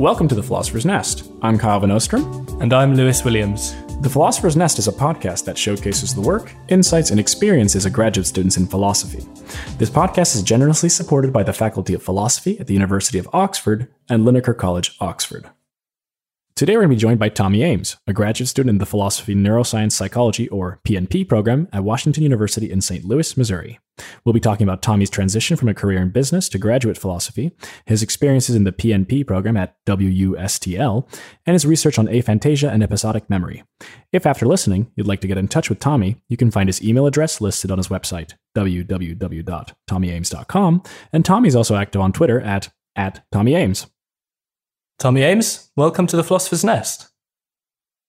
Welcome to The Philosopher's Nest. I'm Kyle Van Oosterum. And I'm Lewis Williams. The Philosopher's Nest is a podcast that showcases the work, insights, and experiences of graduate students in philosophy. This podcast is generously supported by the Faculty of Philosophy at the University of Oxford and Linacre College, Oxford. Today we're going to be joined by Tomy Ames, a graduate student in the Philosophy Neuroscience Psychology or PNP program at Washington University in St. Louis, Missouri. We'll be talking about Tomy's transition from a career in business to graduate philosophy, his experiences in the PNP program at WUSTL, and his research on aphantasia and episodic memory. If after listening you'd like to get in touch with Tomy, you can find his email address listed on his website, www.tomyames.com, and Tomy's also active on Twitter at, at Tomy Ames. Tomy Ames, welcome to the Philosopher's Nest.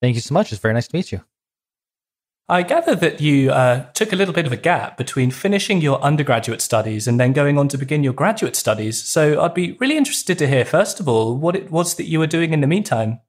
Thank you so much. It's very nice to meet you. I gather that you uh, took a little bit of a gap between finishing your undergraduate studies and then going on to begin your graduate studies. So I'd be really interested to hear, first of all, what it was that you were doing in the meantime.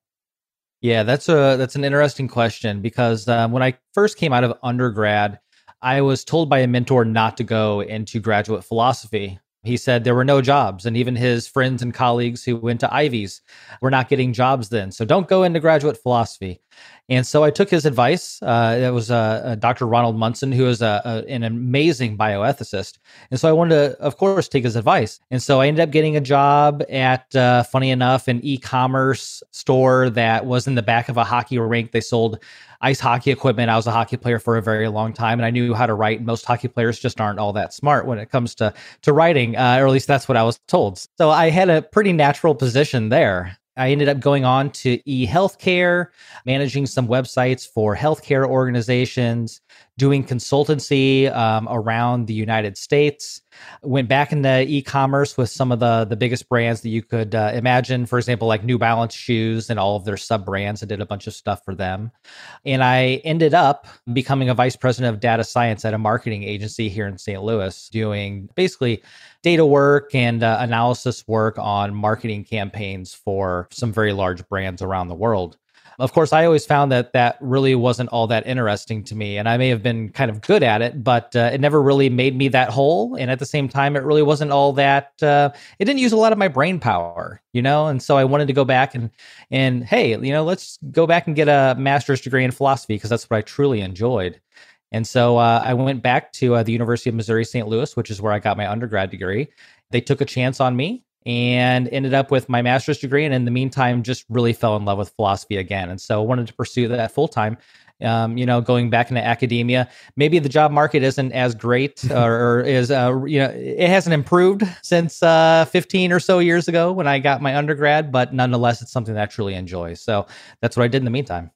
Yeah, that's a that's an interesting question because um, when I first came out of undergrad, I was told by a mentor not to go into graduate philosophy. He said there were no jobs, and even his friends and colleagues who went to Ivies were not getting jobs then. So don't go into graduate philosophy. And so I took his advice. Uh, it was uh, uh, Dr. Ronald Munson, who is a, a, an amazing bioethicist. And so I wanted to, of course, take his advice. And so I ended up getting a job at, uh, funny enough, an e commerce store that was in the back of a hockey rink. They sold ice hockey equipment. I was a hockey player for a very long time, and I knew how to write. Most hockey players just aren't all that smart when it comes to to writing, uh, or at least that's what I was told. So I had a pretty natural position there. I ended up going on to e-healthcare, managing some websites for healthcare organizations, doing consultancy um, around the United States. Went back into e-commerce with some of the the biggest brands that you could uh, imagine. For example, like New Balance shoes and all of their sub brands. I did a bunch of stuff for them, and I ended up becoming a vice president of data science at a marketing agency here in St. Louis, doing basically data work and uh, analysis work on marketing campaigns for some very large brands around the world. Of course, I always found that that really wasn't all that interesting to me. And I may have been kind of good at it, but uh, it never really made me that whole. And at the same time, it really wasn't all that, uh, it didn't use a lot of my brain power, you know? And so I wanted to go back and, and hey, you know, let's go back and get a master's degree in philosophy because that's what I truly enjoyed. And so uh, I went back to uh, the University of Missouri St. Louis, which is where I got my undergrad degree. They took a chance on me and ended up with my master's degree. And in the meantime, just really fell in love with philosophy again. And so wanted to pursue that full time. Um, you know, going back into academia, maybe the job market isn't as great or, or is, uh, you know, it hasn't improved since uh, 15 or so years ago when I got my undergrad, but nonetheless, it's something that I truly enjoy. So that's what I did in the meantime.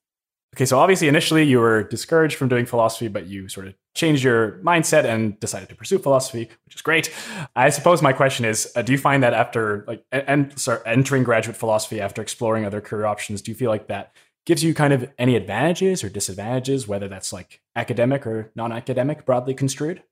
Okay, so obviously initially you were discouraged from doing philosophy, but you sort of changed your mindset and decided to pursue philosophy, which is great. I suppose my question is, uh, do you find that after like and sorry, entering graduate philosophy after exploring other career options, do you feel like that gives you kind of any advantages or disadvantages, whether that's like academic or non-academic, broadly construed?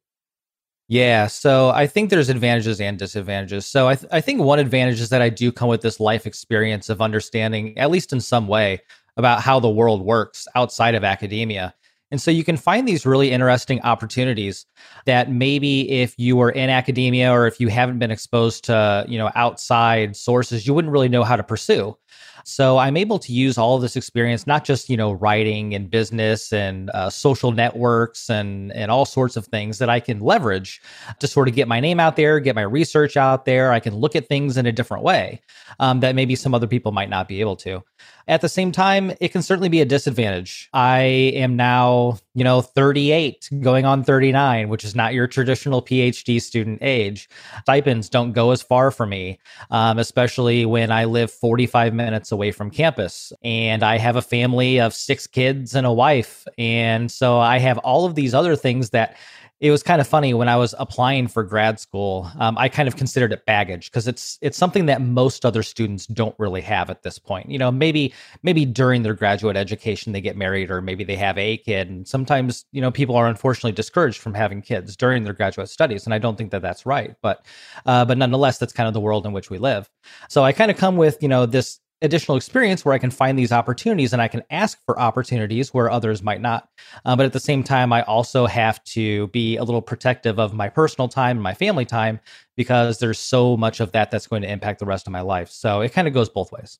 Yeah, so I think there's advantages and disadvantages. So I, th- I think one advantage is that I do come with this life experience of understanding, at least in some way, about how the world works outside of academia. And so you can find these really interesting opportunities that maybe if you were in academia or if you haven't been exposed to, you know, outside sources, you wouldn't really know how to pursue. So I'm able to use all of this experience, not just you know writing and business and uh, social networks and and all sorts of things that I can leverage to sort of get my name out there, get my research out there. I can look at things in a different way um, that maybe some other people might not be able to. At the same time, it can certainly be a disadvantage. I am now, you know, 38 going on 39, which is not your traditional PhD student age. Stipends don't go as far for me, um, especially when I live 45 minutes away from campus and I have a family of six kids and a wife. And so I have all of these other things that it was kind of funny when I was applying for grad school. Um, I kind of considered it baggage because it's it's something that most other students don't really have at this point. You know, maybe maybe during their graduate education they get married or maybe they have a kid, and sometimes you know people are unfortunately discouraged from having kids during their graduate studies, and I don't think that that's right. But uh, but nonetheless, that's kind of the world in which we live. So I kind of come with you know this additional experience where I can find these opportunities and I can ask for opportunities where others might not. Uh, but at the same time, I also have to be a little protective of my personal time and my family time because there's so much of that that's going to impact the rest of my life. So it kind of goes both ways.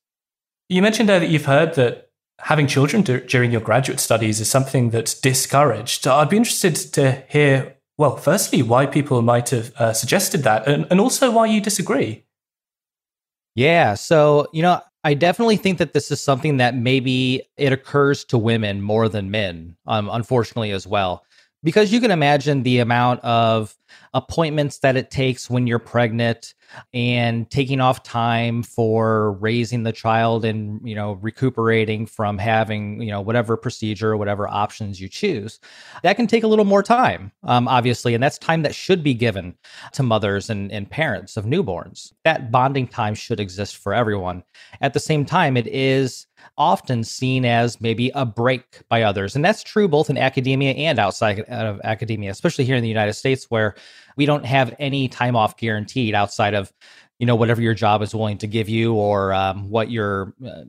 You mentioned there that you've heard that having children d- during your graduate studies is something that's discouraged. I'd be interested to hear, well, firstly, why people might have uh, suggested that and, and also why you disagree. Yeah. So, you know, I definitely think that this is something that maybe it occurs to women more than men, um, unfortunately, as well. Because you can imagine the amount of appointments that it takes when you're pregnant and taking off time for raising the child and you know recuperating from having you know whatever procedure or whatever options you choose that can take a little more time um, obviously and that's time that should be given to mothers and, and parents of newborns that bonding time should exist for everyone at the same time it is often seen as maybe a break by others. And that's true both in academia and outside of academia, especially here in the United States, where we don't have any time off guaranteed outside of, you know, whatever your job is willing to give you or um, what your uh,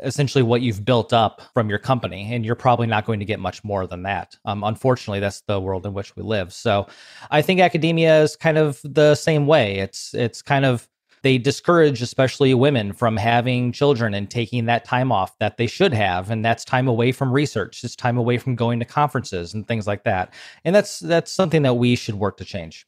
essentially what you've built up from your company. And you're probably not going to get much more than that. Um, unfortunately that's the world in which we live. So i think academia is kind of the same way. It's it's kind of they discourage especially women from having children and taking that time off that they should have and that's time away from research it's time away from going to conferences and things like that. And that's that's something that we should work to change.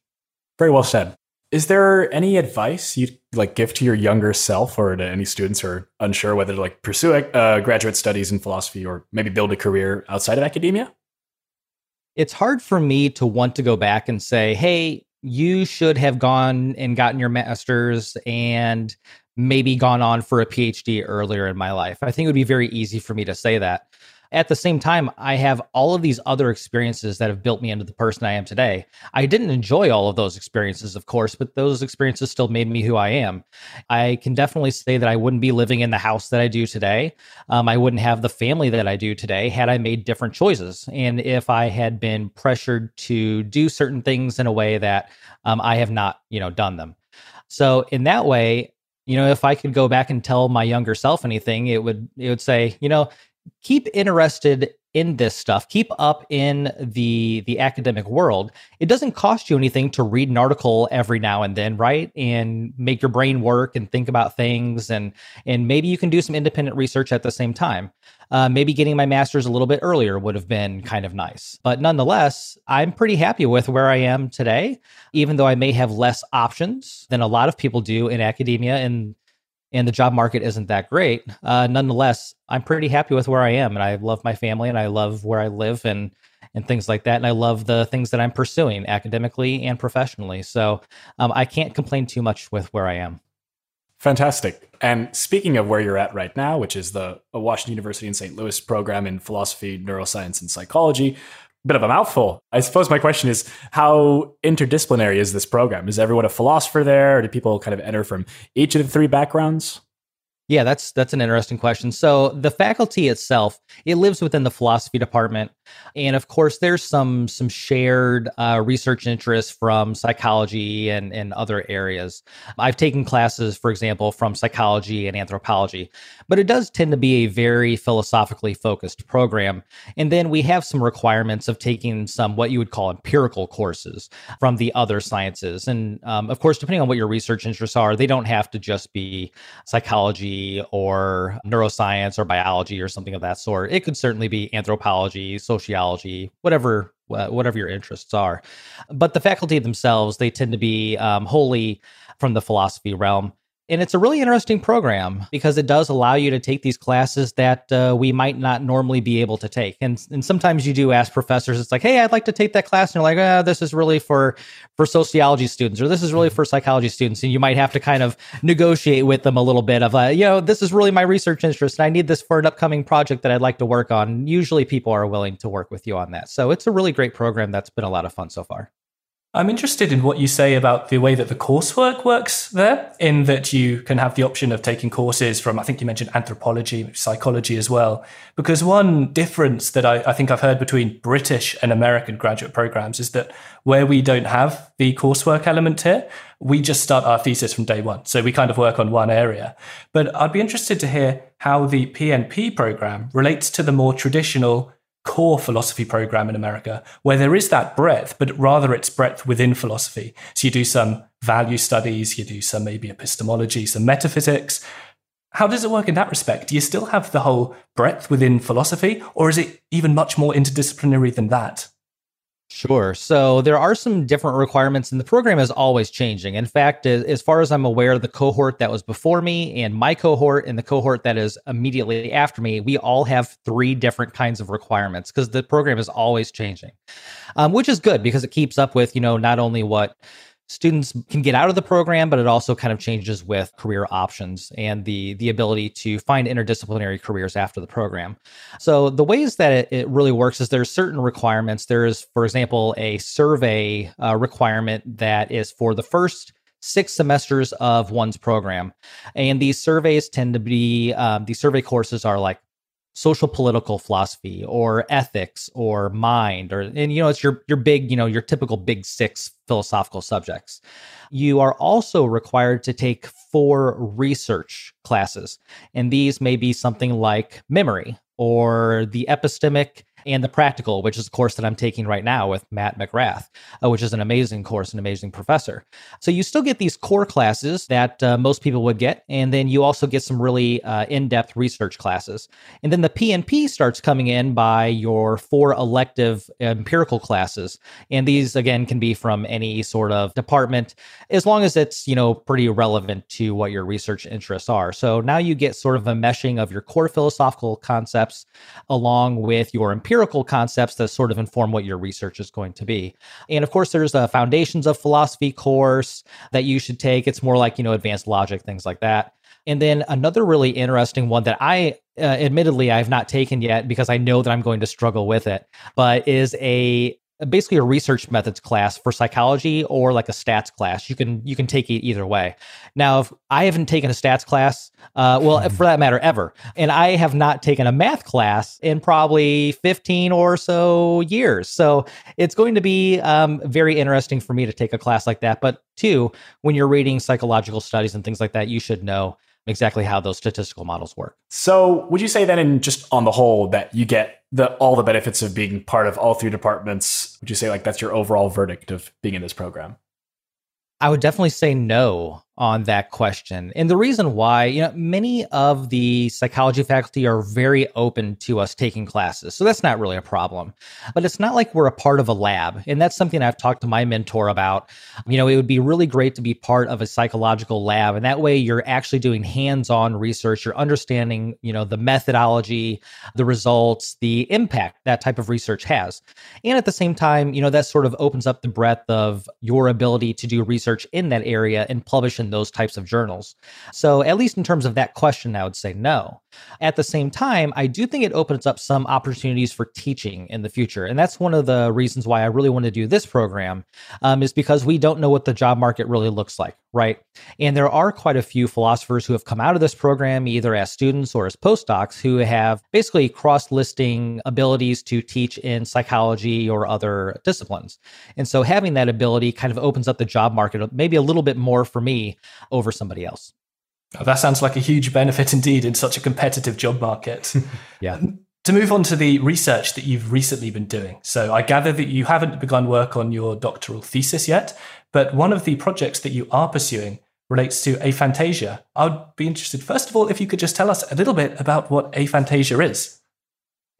Very well said. Is there any advice you'd like give to your younger self or to any students who are unsure whether to like pursue uh, graduate studies in philosophy or maybe build a career outside of academia? It's hard for me to want to go back and say hey you should have gone and gotten your master's and maybe gone on for a PhD earlier in my life. I think it would be very easy for me to say that. At the same time, I have all of these other experiences that have built me into the person I am today. I didn't enjoy all of those experiences, of course, but those experiences still made me who I am. I can definitely say that I wouldn't be living in the house that I do today. Um, I wouldn't have the family that I do today had I made different choices. And if I had been pressured to do certain things in a way that um, I have not, you know, done them. So in that way, you know, if I could go back and tell my younger self anything, it would it would say, you know, keep interested in this stuff keep up in the the academic world. It doesn't cost you anything to read an article every now and then right? And make your brain work and think about things and and maybe you can do some independent research at the same time. Uh, maybe getting my master's a little bit earlier would have been kind of nice. But nonetheless i'm pretty happy with where i am today even though i may have less options than a lot of people do in academia and and the job market isn't that great. Uh, nonetheless, I'm pretty happy with where I am, and I love my family, and I love where I live, and and things like that. And I love the things that I'm pursuing academically and professionally. So um, I can't complain too much with where I am. Fantastic. And speaking of where you're at right now, which is the Washington University in St. Louis program in philosophy, neuroscience, and psychology, bit of a mouthful. I suppose my question is how interdisciplinary is this program? Is everyone a philosopher there, or do people kind of enter from each of the three backgrounds? Yeah, that's that's an interesting question. So the faculty itself, it lives within the philosophy department, and of course, there's some some shared uh, research interests from psychology and and other areas. I've taken classes, for example, from psychology and anthropology, but it does tend to be a very philosophically focused program. And then we have some requirements of taking some what you would call empirical courses from the other sciences, and um, of course, depending on what your research interests are, they don't have to just be psychology or neuroscience or biology or something of that sort. It could certainly be anthropology, sociology, whatever whatever your interests are. But the faculty themselves, they tend to be um, wholly from the philosophy realm. And it's a really interesting program because it does allow you to take these classes that uh, we might not normally be able to take. And, and sometimes you do ask professors, it's like, hey, I'd like to take that class. And you're like, ah, this is really for, for sociology students or this is really mm-hmm. for psychology students. And you might have to kind of negotiate with them a little bit of, uh, you know, this is really my research interest and I need this for an upcoming project that I'd like to work on. Usually people are willing to work with you on that. So it's a really great program that's been a lot of fun so far. I'm interested in what you say about the way that the coursework works there, in that you can have the option of taking courses from, I think you mentioned anthropology, psychology as well. Because one difference that I, I, think I've heard between British and American graduate programs is that where we don't have the coursework element here, we just start our thesis from day one. So we kind of work on one area. But I'd be interested to hear how the PNP program relates to the more traditional core philosophy program in America, where there is that breadth, but rather it's breadth within philosophy. So you do some value studies, you do some maybe epistemology, some metaphysics. How does it work in that respect? Do you still have the whole breadth within philosophy, or is it even much more interdisciplinary than that? Sure. So there are some different requirements, and the program is always changing. In fact, as far as I'm aware, the cohort that was before me and my cohort and the cohort that is immediately after me, we all have three different kinds of requirements because the program is always changing, um, which is good because it keeps up with, you know, not only what students can get out of the program, but it also kind of changes with career options and the the ability to find interdisciplinary careers after the program. So the ways that it, it really works is there's certain requirements. There's, for example, a survey uh, requirement that is for the first six semesters of one's program, and these surveys tend to be um, these survey courses are like social political philosophy or ethics or mind or and you know it's your your big you know your typical big six philosophical subjects. You are also required to take four research classes and these may be something like memory or the epistemic and the practical, which is a course that I'm taking right now with Matt McGrath, uh, which is an amazing course, an amazing professor. So you still get these core classes that uh, most people would get, and then you also get some really uh, in-depth research classes. And then the PNP starts coming in by your four elective empirical classes, and these again can be from any sort of department, as long as it's you know pretty relevant to what your research interests are. So now you get sort of a meshing of your core philosophical concepts along with your empirical empirical concepts that sort of inform what your research is going to be. And of course, there's a foundations of philosophy course that you should take. It's more like, you know, advanced logic, things like that. And then another really interesting one that I uh, admittedly I have not taken yet because I know that I'm going to struggle with it, but is a basically a research methods class for psychology or like a stats class. You can you can take it either way. Now, if I haven't taken a stats class, uh, well, for that matter, ever, and I have not taken a math class in probably fifteen or so years. So it's going to be um, very interesting for me to take a class like that. But two, when you're reading psychological studies and things like that, you should know exactly how those statistical models work. So, would you say then, in just on the whole, that you get the all the benefits of being part of all three departments? Would you say like that's your overall verdict of being in this program? I would definitely say no on that question. And the reason why, you know, many of the psychology faculty are very open to us taking classes. So that's not really a problem. But it's not like we're a part of a lab. And that's something I've talked to my mentor about. You know, it would be really great to be part of a psychological lab. And that way you're actually doing hands-on research, you're understanding, you know, the methodology, the results, the impact that type of research has. And at the same time, you know, that sort of opens up the breadth of your ability to do research in that area and publish in those types of journals. So, at least in terms of that question, I would say no. At the same time, I do think it opens up some opportunities for teaching in the future. And that's one of the reasons why I really want to do this program, um, is because we don't know what the job market really looks like, right? And there are quite a few philosophers who have come out of this program, either as students or as postdocs, who have basically cross listing abilities to teach in psychology or other disciplines. And so having that ability kind of opens up the job market maybe a little bit more for me over somebody else. Oh, that sounds like a huge benefit indeed in such a competitive job market. yeah. Um, to move on to the research that you've recently been doing. So I gather that you haven't begun work on your doctoral thesis yet, but one of the projects that you are pursuing relates to aphantasia. I would be interested, first of all, if you could just tell us a little bit about what aphantasia is.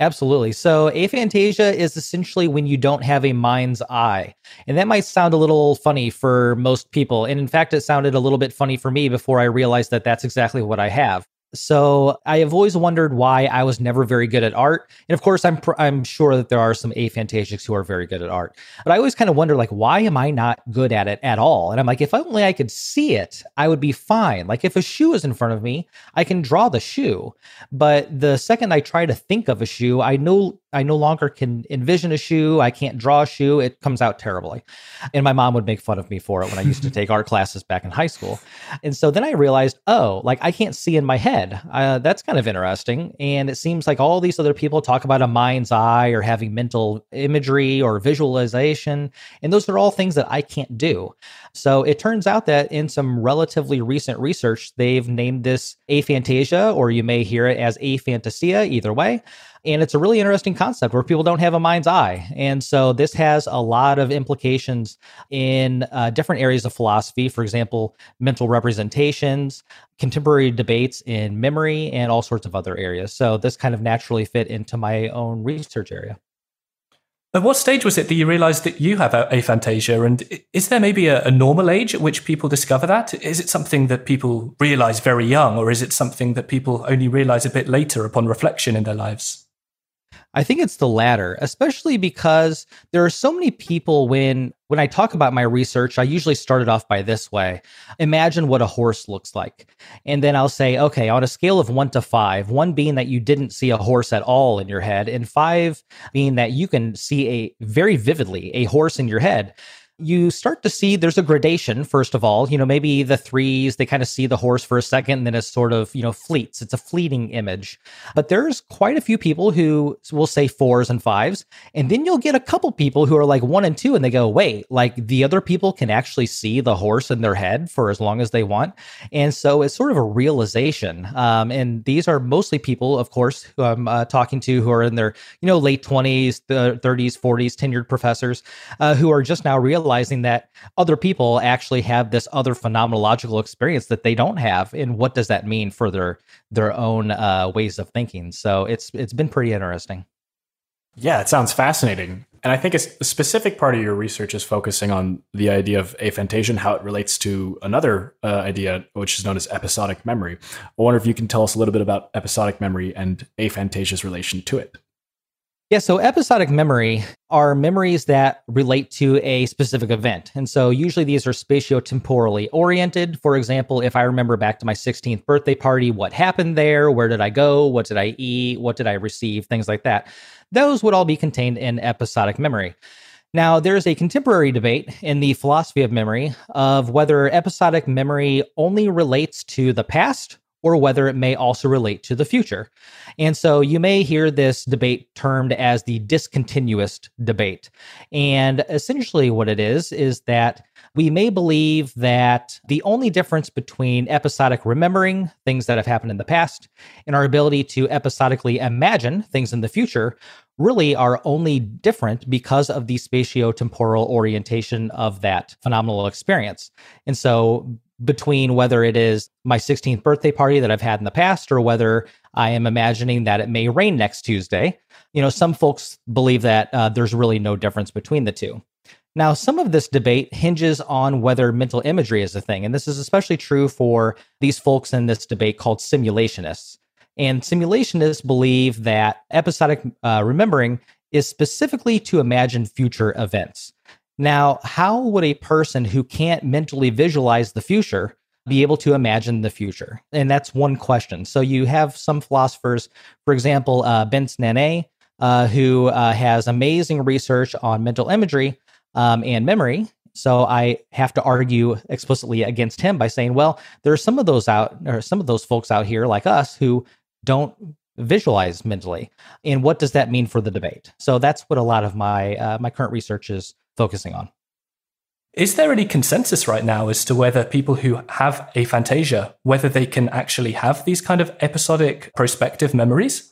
Absolutely. So, aphantasia is essentially when you don't have a mind's eye. And that might sound a little funny for most people. And in fact, it sounded a little bit funny for me before I realized that that's exactly what I have. So I have always wondered why I was never very good at art. And of course, I'm pr- I'm sure that there are some aphantasics who are very good at art. But I always kind of wonder like why am I not good at it at all? And I'm like if only I could see it, I would be fine. Like if a shoe is in front of me, I can draw the shoe. But the second I try to think of a shoe, I no I no longer can envision a shoe. I can't draw a shoe. It comes out terribly. And my mom would make fun of me for it when I used to take art classes back in high school. And so then I realized, oh, like I can't see in my head. Uh, that's kind of interesting. And it seems like all these other people talk about a mind's eye or having mental imagery or visualization. And those are all things that I can't do. So it turns out that in some relatively recent research, they've named this aphantasia, or you may hear it as aphantasia, either way. And it's a really interesting concept where people don't have a mind's eye. And so this has a lot of implications in uh, different areas of philosophy. For example, mental representations, contemporary debates in memory, and all sorts of other areas. So this kind of naturally fit into my own research area. At what stage was it that you realized that you have aphantasia? And is there maybe a, a, normal age at which people discover that? Is it something that people realize very young, or is it something that people only realize a bit later upon reflection in their lives? I think it's the latter, especially because there are so many people when when I talk about my research, I usually start it off by this way. Imagine what a horse looks like. And then I'll say, okay, on a scale of 1 to 5, 1 being that you didn't see a horse at all in your head and 5 being that you can see a very vividly a horse in your head you start to see there's a gradation first of all. You know maybe the threes they kind of see the horse for a second and then it sort of you know fleets. It's a fleeting image. But there's quite a few people who will say fours and fives and then you'll get a couple people who are like one and two and they go wait like the other people can actually see the horse in their head for as long as they want? And so it's sort of a realization. Um, and these are mostly people of course who i'm uh, talking to who are in their you know late 20s 30s 40s tenured professors uh, who are just now realizing realizing that other people actually have this other phenomenological experience that they don't have and what does that mean for their their own uh, ways of thinking? So it's it's been pretty interesting. Yeah it sounds fascinating. And i think a specific part of your research is focusing on the idea of aphantasia how it relates to another uh, idea which is known as episodic memory. I wonder if you can tell us a little bit about episodic memory and aphantasia's relation to it yeah, so episodic memory are memories that relate to a specific event. And so usually these are spatiotemporally oriented. For example, if I remember back to my 16th birthday party, what happened there? Where did I go? What did I eat? What did I receive? Things like that. Those would all be contained in episodic memory. Now, there's a contemporary debate in the philosophy of memory of whether episodic memory only relates to the past or whether it may also relate to the future. And so you may hear this debate termed as the discontinuous debate. And essentially, what it is, is that we may believe that the only difference between episodic remembering things that have happened in the past and our ability to episodically imagine things in the future really are only different because of the spatio-temporal orientation of that phenomenal experience. And so between whether it is my 16th birthday party that I've had in the past or whether I am imagining that it may rain next Tuesday. You know, some folks believe that uh, there's really no difference between the two. Now, some of this debate hinges on whether mental imagery is a thing. And this is especially true for these folks in this debate called simulationists. And simulationists believe that episodic uh, remembering is specifically to imagine future events. Now, how would a person who can't mentally visualize the future be able to imagine the future? And that's one question. So you have some philosophers, for example, uh, Nanay, uh, who uh, has amazing research on mental imagery um, and memory. So I have to argue explicitly against him by saying, well, there are some of those out, or some of those folks out here like us who don't visualize mentally and what does that mean for the debate so that's what a lot of my uh, my current research is focusing on. Is there any consensus right now as to whether people who have aphantasia, whether they can actually have these kind of episodic prospective memories?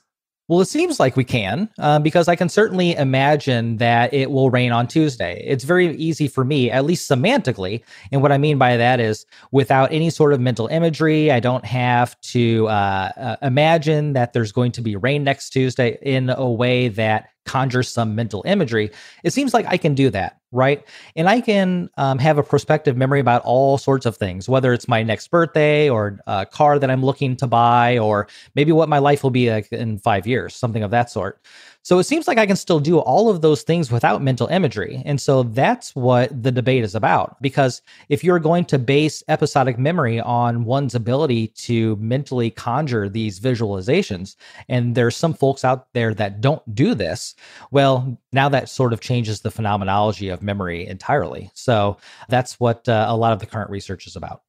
Well, it seems like we can, uh, because I can certainly imagine that it will rain on Tuesday. It's very easy for me, at least semantically. And what I mean by that is without any sort of mental imagery, I don't have to uh, uh, imagine that there's going to be rain next Tuesday in a way that conjures some mental imagery. It seems like I can do that. Right? And I can um, have a prospective memory about all sorts of things, whether it's my next birthday or a car that I'm looking to buy, or maybe what my life will be like in five years, something of that sort. So it seems like I can still do all of those things without mental imagery. And so that's what the debate is about. Because if you're going to base episodic memory on one's ability to mentally conjure these visualizations, and there's some folks out there that don't do this, well, now that sort of changes the phenomenology of memory entirely. So that's what uh, a lot of the current research is about.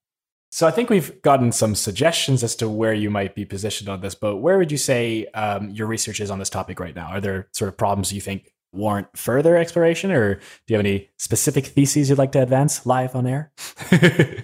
So I think we've gotten some suggestions as to where you might be positioned on this, but where would you say um, your research is on this topic right now? Are there sort of problems you think warrant further exploration, or do you have any specific theses you'd like to advance live on air?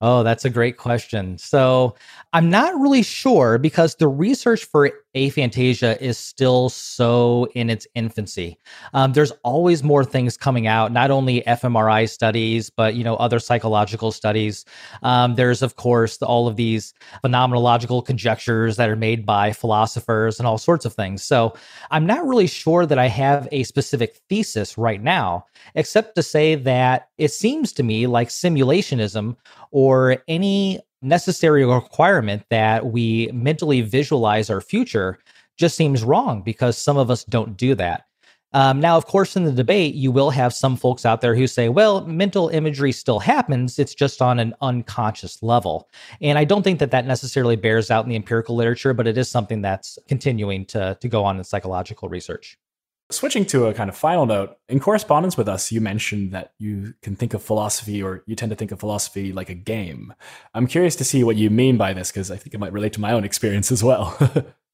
oh, that's a great question. So I'm not really sure because the research for aphantasia is still so in its infancy. Um, there's always more things coming out, not only fMRI studies, but you know other psychological studies. Um, there's of course all of these phenomenological conjectures that are made by philosophers and all sorts of things. So I'm not really sure that I have a specific thesis right now, except to say that it seems to me like simulationism or any necessary requirement that we mentally visualize our future just seems wrong because some of us don't do that. Um, now, of course, in the debate, you will have some folks out there who say, well, mental imagery still happens. It's just on an unconscious level. And I don't think that that necessarily bears out in the empirical literature, but it is something that's continuing to, to go on in psychological research. Switching to a kind of final note, in correspondence with us, you mentioned that you can think of philosophy or you tend to think of philosophy like a game. I'm curious to see what you mean by this because I think it might relate to my own experience as well.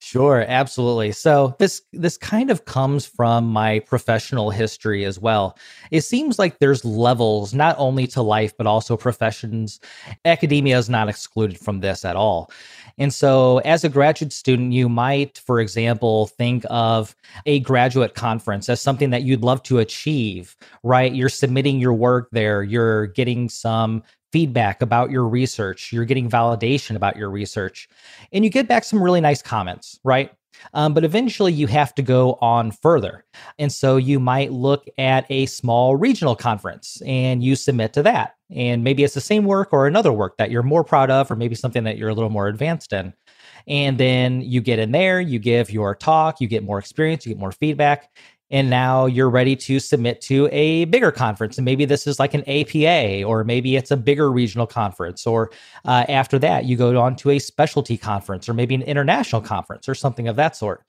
Sure, absolutely. So this this kind of comes from my professional history as well. It seems like there's levels not only to life but also professions. Academia is not excluded from this at all. And so, as a graduate student, you might, for example, think of a graduate conference as something that you'd love to achieve, right? You're submitting your work there, you're getting some feedback about your research, you're getting validation about your research, and you get back some really nice comments, right? Um, but eventually you have to go on further. And so you might look at a small regional conference and you submit to that. And maybe it's the same work or another work that you're more proud of, or maybe something that you're a little more advanced in. And then you get in there, you give your talk, you get more experience, you get more feedback and now you're ready to submit to a bigger conference. And maybe this is like an apa or maybe it's a bigger regional conference or uh, after that you go on to a specialty conference or maybe an international conference or something of that sort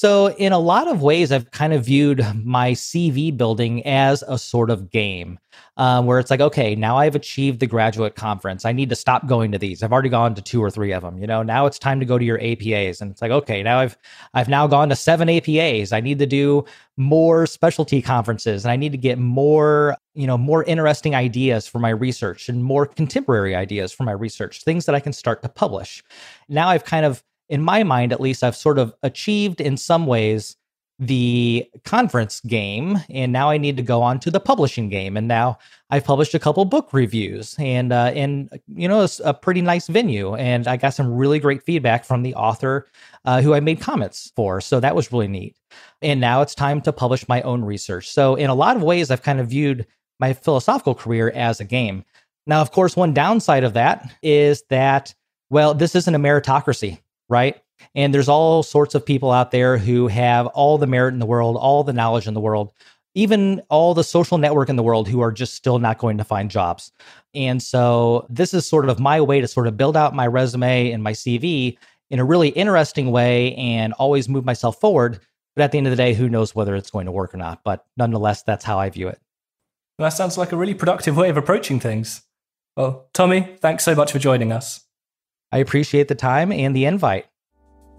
so, in a lot of ways, I've kind of viewed my CV building as a sort of game um, where it's like, okay, now I've achieved the graduate conference. I need to stop going to these. I've already gone to two or three of them. You know, now it's time to go to your APAs, and it's like, okay, now I've I've now gone to seven APAs. I need to do more specialty conferences, and I need to get more, you know, more interesting ideas for my research and more contemporary ideas for my research, things that I can start to publish. Now I've kind of in my mind at least, I've sort of achieved in some ways the conference game and now i need to go on to the publishing game and now i've published a couple book reviews and uh, you know it's a pretty nice venue and i got some really great feedback from the author uh, who i made comments for so that was really neat. And now it's time to publish my own research. So in a lot of ways i've kind of viewed my philosophical career as a game. Now of course one downside of that is that well this isn't a meritocracy right? And there's all sorts of people out there who have all the merit in the world, all the knowledge in the world, even all the social network in the world who are just still not going to find jobs. And so this is sort of my way to sort of build out my resume and my CV in a really interesting way and always move myself forward. But at the end of the day, who knows whether it's going to work or not? But nonetheless, that's how I view it. That sounds like a really productive way of approaching things. Well, Tomy, thanks so much for joining us. I appreciate the time and the invite.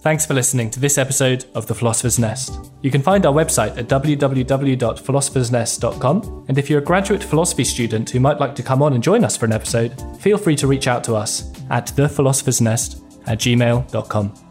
Thanks for listening to this episode of The Philosopher's Nest. You can find our website at www.philosophersnest.com. And if you're a graduate philosophy student who might like to come on and join us for an episode, feel free to reach out to us at thephilosophers.nest at gmail.com.